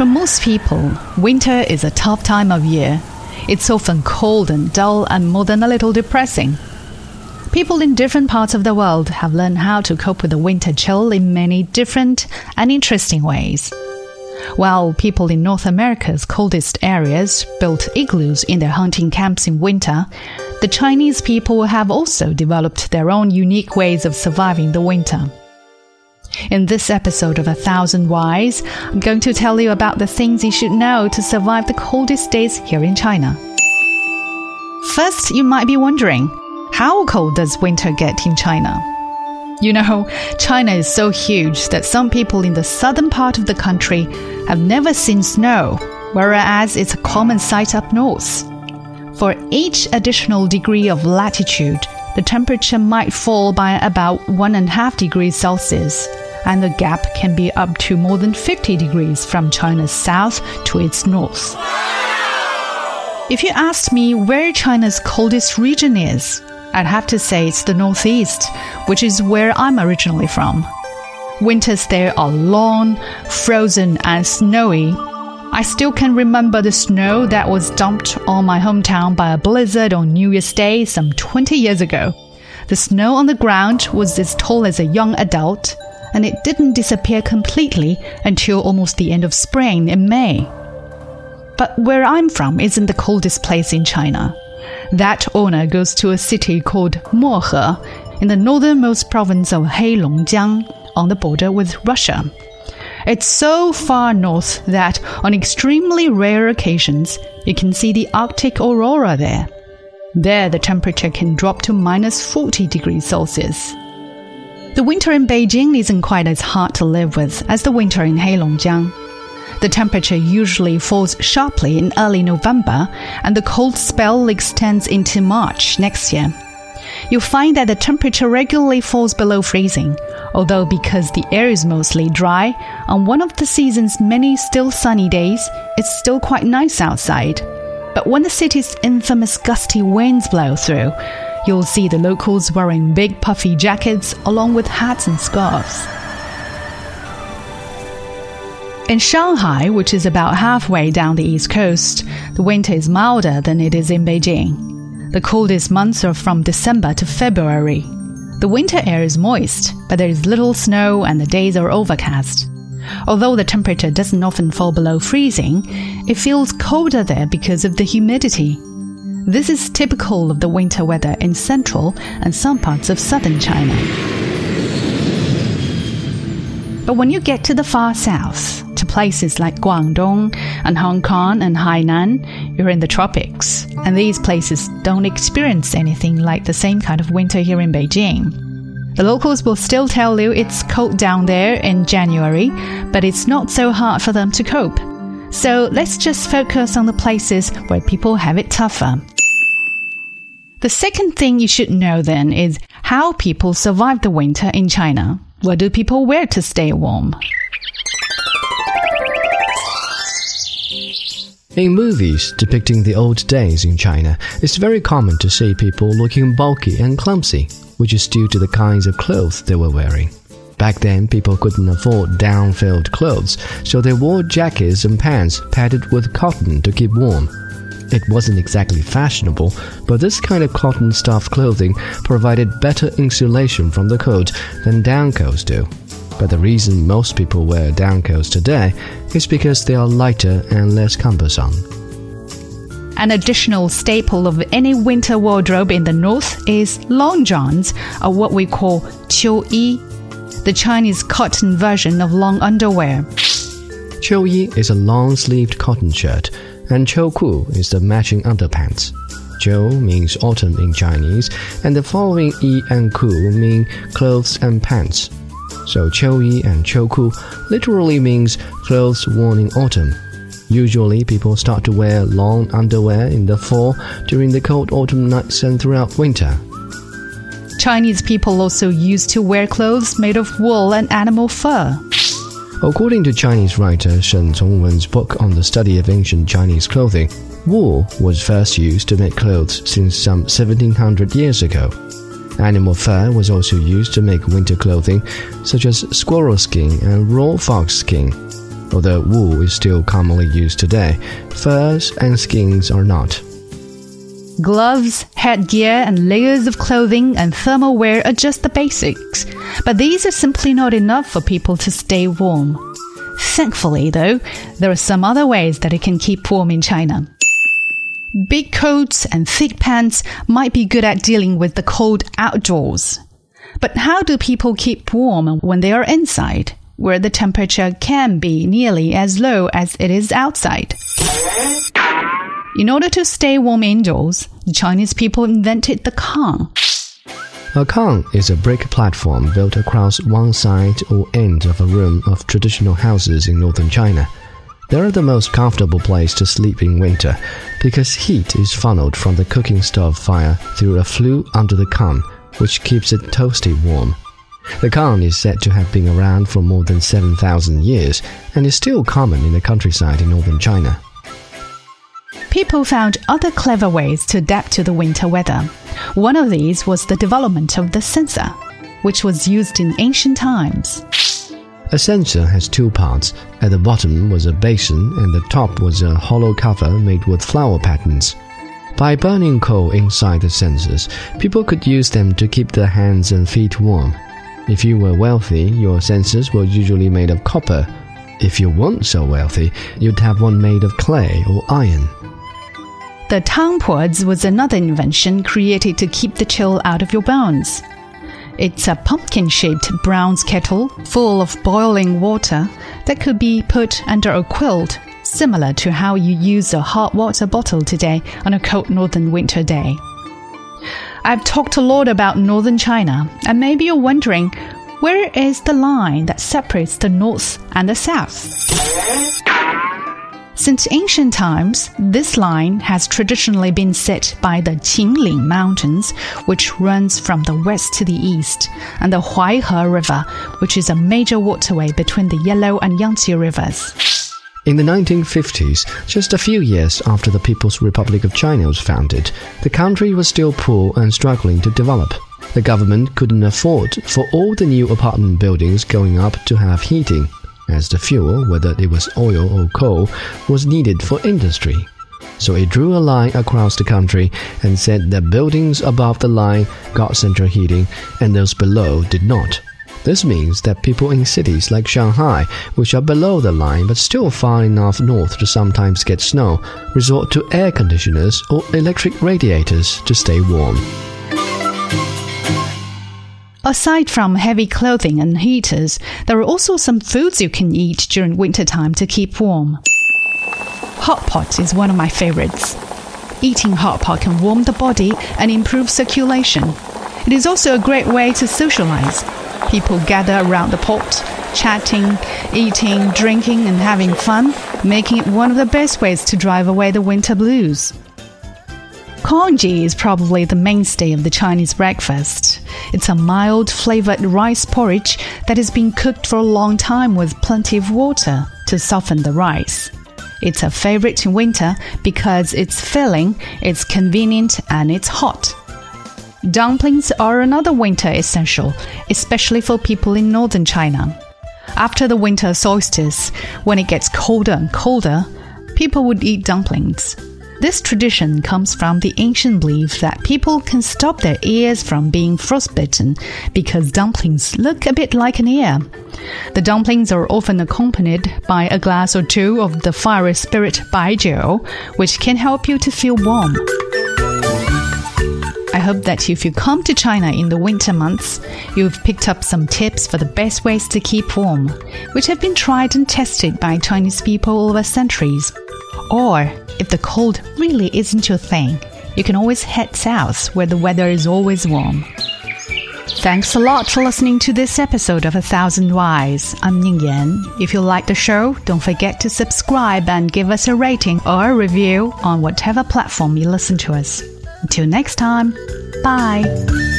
For most people, winter is a tough time of year. It's often cold and dull and more than a little depressing. People in different parts of the world have learned how to cope with the winter chill in many different and interesting ways. While people in North America's coldest areas built igloos in their hunting camps in winter, the Chinese people have also developed their own unique ways of surviving the winter. In this episode of A Thousand Whys, I'm going to tell you about the things you should know to survive the coldest days here in China. First, you might be wondering, how cold does winter get in China? You know, China is so huge that some people in the southern part of the country have never seen snow, whereas it's a common sight up north. For each additional degree of latitude, the temperature might fall by about one and a half degrees Celsius, and the gap can be up to more than 50 degrees from China's south to its north. If you asked me where China's coldest region is, I'd have to say it's the Northeast, which is where I'm originally from. Winters there are long, frozen, and snowy. I still can remember the snow that was dumped on my hometown by a blizzard on New Year's Day some 20 years ago. The snow on the ground was as tall as a young adult, and it didn't disappear completely until almost the end of spring in May. But where I'm from isn't the coldest place in China. That honor goes to a city called Mohe in the northernmost province of Heilongjiang on the border with Russia. It's so far north that on extremely rare occasions you can see the Arctic aurora there. There, the temperature can drop to minus 40 degrees Celsius. The winter in Beijing isn't quite as hard to live with as the winter in Heilongjiang. The temperature usually falls sharply in early November, and the cold spell extends into March next year. You'll find that the temperature regularly falls below freezing, although because the air is mostly dry, on one of the season's many still sunny days, it's still quite nice outside. But when the city's infamous gusty winds blow through, you'll see the locals wearing big puffy jackets along with hats and scarves. In Shanghai, which is about halfway down the east coast, the winter is milder than it is in Beijing. The coldest months are from December to February. The winter air is moist, but there is little snow and the days are overcast. Although the temperature doesn't often fall below freezing, it feels colder there because of the humidity. This is typical of the winter weather in central and some parts of southern China. But when you get to the far south, to places like Guangdong and Hong Kong and Hainan, you're in the tropics. And these places don't experience anything like the same kind of winter here in Beijing. The locals will still tell you it's cold down there in January, but it's not so hard for them to cope. So let's just focus on the places where people have it tougher. The second thing you should know then is how people survive the winter in China. What do people wear to stay warm? In movies depicting the old days in China, it's very common to see people looking bulky and clumsy, which is due to the kinds of clothes they were wearing. Back then, people couldn't afford down filled clothes, so they wore jackets and pants padded with cotton to keep warm. It wasn't exactly fashionable, but this kind of cotton stuff clothing provided better insulation from the cold than downcoats do. But the reason most people wear downcoats today is because they are lighter and less cumbersome. An additional staple of any winter wardrobe in the north is long johns, or what we call qiu yi, the Chinese cotton version of long underwear. Qiu yi is a long sleeved cotton shirt and Ku is the matching underpants. Qiu means autumn in Chinese, and the following yi and ku mean clothes and pants. So yi and Ku literally means clothes worn in autumn. Usually, people start to wear long underwear in the fall during the cold autumn nights and throughout winter. Chinese people also used to wear clothes made of wool and animal fur. According to Chinese writer Shen Congwen's book on the study of ancient Chinese clothing, wool was first used to make clothes since some 1700 years ago. Animal fur was also used to make winter clothing, such as squirrel skin and raw fox skin. Although wool is still commonly used today, furs and skins are not. Gloves, headgear, and layers of clothing and thermal wear are just the basics, but these are simply not enough for people to stay warm. Thankfully, though, there are some other ways that it can keep warm in China. Big coats and thick pants might be good at dealing with the cold outdoors. But how do people keep warm when they are inside, where the temperature can be nearly as low as it is outside? In order to stay warm indoors, the Chinese people invented the kang. A kang is a brick platform built across one side or end of a room of traditional houses in northern China. They are the most comfortable place to sleep in winter because heat is funneled from the cooking stove fire through a flue under the kang, which keeps it toasty warm. The kang is said to have been around for more than 7,000 years and is still common in the countryside in northern China. People found other clever ways to adapt to the winter weather. One of these was the development of the censer, which was used in ancient times. A censer has two parts. At the bottom was a basin, and the top was a hollow cover made with flower patterns. By burning coal inside the censers, people could use them to keep their hands and feet warm. If you were wealthy, your censers were usually made of copper. If you weren't so wealthy, you'd have one made of clay or iron. The tangpozi was another invention created to keep the chill out of your bones. It's a pumpkin shaped bronze kettle full of boiling water that could be put under a quilt, similar to how you use a hot water bottle today on a cold northern winter day. I've talked a lot about northern China, and maybe you're wondering where is the line that separates the north and the south? Since ancient times, this line has traditionally been set by the Qinling Mountains, which runs from the west to the east, and the Huaihe River, which is a major waterway between the Yellow and Yangtze rivers. In the 1950s, just a few years after the People's Republic of China was founded, the country was still poor and struggling to develop. The government couldn't afford for all the new apartment buildings going up to have heating as the fuel, whether it was oil or coal, was needed for industry. So it drew a line across the country and said that buildings above the line got central heating and those below did not. This means that people in cities like Shanghai, which are below the line but still far enough north to sometimes get snow, resort to air conditioners or electric radiators to stay warm. Aside from heavy clothing and heaters, there are also some foods you can eat during wintertime to keep warm. Hot pot is one of my favorites. Eating hot pot can warm the body and improve circulation. It is also a great way to socialize. People gather around the pot, chatting, eating, drinking, and having fun, making it one of the best ways to drive away the winter blues. Congee is probably the mainstay of the Chinese breakfast. It's a mild flavored rice porridge that has been cooked for a long time with plenty of water to soften the rice. It's a favorite in winter because it's filling, it's convenient, and it's hot. Dumplings are another winter essential, especially for people in northern China. After the winter solstice, when it gets colder and colder, people would eat dumplings. This tradition comes from the ancient belief that people can stop their ears from being frostbitten because dumplings look a bit like an ear. The dumplings are often accompanied by a glass or two of the fiery spirit baijiu, which can help you to feel warm. I hope that if you come to China in the winter months, you've picked up some tips for the best ways to keep warm, which have been tried and tested by Chinese people over centuries. Or, if the cold really isn't your thing, you can always head south where the weather is always warm. Thanks a lot for listening to this episode of A Thousand Whys. I'm Ning Yan. If you like the show, don't forget to subscribe and give us a rating or a review on whatever platform you listen to us. Until next time, bye.